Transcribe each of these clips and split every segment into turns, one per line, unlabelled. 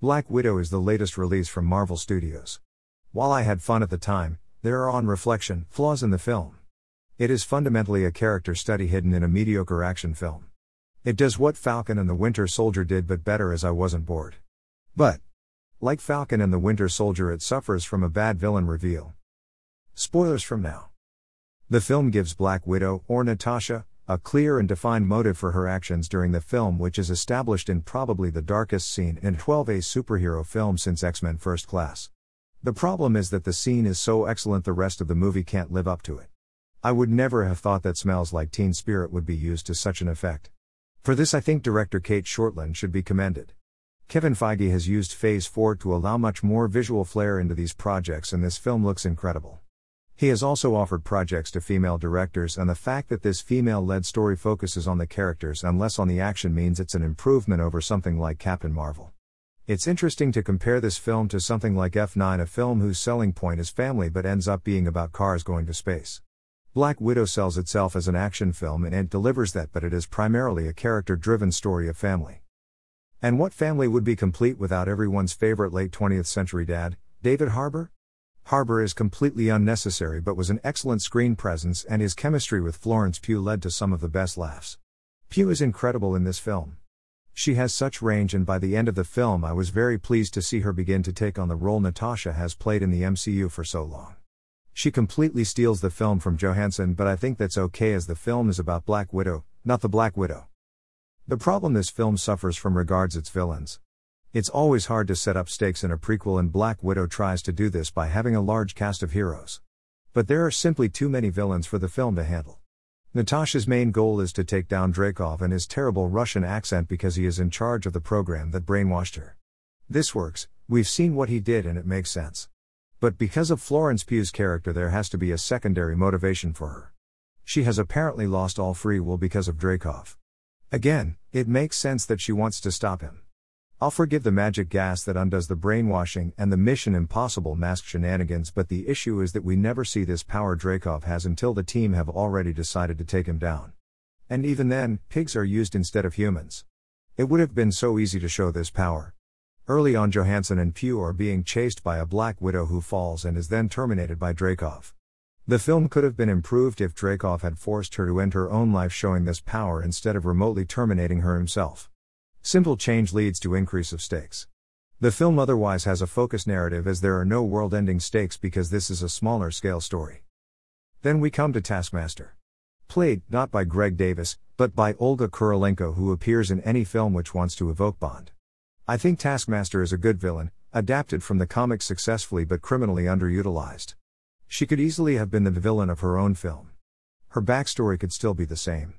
Black Widow is the latest release from Marvel Studios. While I had fun at the time, there are on reflection flaws in the film. It is fundamentally a character study hidden in a mediocre action film. It does what Falcon and the Winter Soldier did but better as I wasn't bored. But, like Falcon and the Winter Soldier, it suffers from a bad villain reveal. Spoilers from now. The film gives Black Widow, or Natasha, a clear and defined motive for her actions during the film, which is established in probably the darkest scene in a 12A superhero film since X Men First Class. The problem is that the scene is so excellent the rest of the movie can't live up to it. I would never have thought that Smells Like Teen Spirit would be used to such an effect. For this, I think director Cate Shortland should be commended. Kevin Feige has used Phase 4 to allow much more visual flair into these projects, and this film looks incredible. He has also offered projects to female directors, and the fact that this female led story focuses on the characters and less on the action means it's an improvement over something like Captain Marvel. It's interesting to compare this film to something like F9, a film whose selling point is family but ends up being about cars going to space. Black Widow sells itself as an action film and it delivers that, but it is primarily a character driven story of family. And what family would be complete without everyone's favorite late 20th century dad, David Harbour? Harbour is completely unnecessary but was an excellent screen presence, and his chemistry with Florence Pugh led to some of the best laughs. Pugh is incredible in this film. She has such range, and by the end of the film, I was very pleased to see her begin to take on the role Natasha has played in the MCU for so long. She completely steals the film from Johansson, but I think that's okay as the film is about Black Widow, not the Black Widow. The problem this film suffers from regards its villains. It's always hard to set up stakes in a prequel, and Black Widow tries to do this by having a large cast of heroes. But there are simply too many villains for the film to handle. Natasha's main goal is to take down Dreykov and his terrible Russian accent because he is in charge of the program that brainwashed her. This works, we've seen what he did and it makes sense. But because of Florence Pugh's character, there has to be a secondary motivation for her. She has apparently lost all free will because of Dreykov. Again, it makes sense that she wants to stop him. I'll forgive the magic gas that undoes the brainwashing and the Mission Impossible mask shenanigans, but the issue is that we never see this power Dreykov has until the team have already decided to take him down. And even then, pigs are used instead of humans. It would have been so easy to show this power. Early on, Johansson and Pugh are being chased by a Black Widow who falls and is then terminated by Dreykov. The film could have been improved if Dreykov had forced her to end her own life showing this power instead of remotely terminating her himself. Simple change leads to increase of stakes. The film otherwise has a focused narrative as there are no world ending stakes because this is a smaller scale story. Then we come to Taskmaster. Played, not by Greg Davies, but by Olga Kurylenko, who appears in any film which wants to evoke Bond. I think Taskmaster is a good villain, adapted from the comics successfully but criminally underutilized. She could easily have been the villain of her own film. Her backstory could still be the same.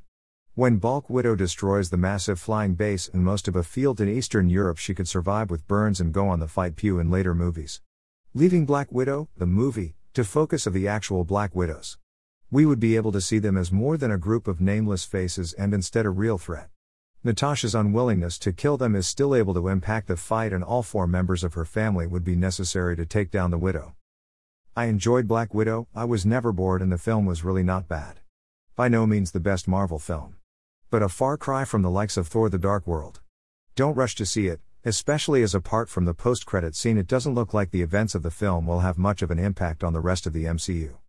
When Black Widow destroys the massive flying base and most of a field in Eastern Europe, she could survive with burns and go on the fight Pugh in later movies. Leaving Black Widow, the movie, to focus of the actual Black Widows. We would be able to see them as more than a group of nameless faces and instead a real threat. Natasha's unwillingness to kill them is still able to impact the fight, and all four members of her family would be necessary to take down the widow. I enjoyed Black Widow, I was never bored, and the film was really not bad. By no means the best Marvel film. But a far cry from the likes of Thor the Dark World. Don't rush to see it, especially as apart from the post credit scene, it doesn't look like the events of the film will have much of an impact on the rest of the MCU.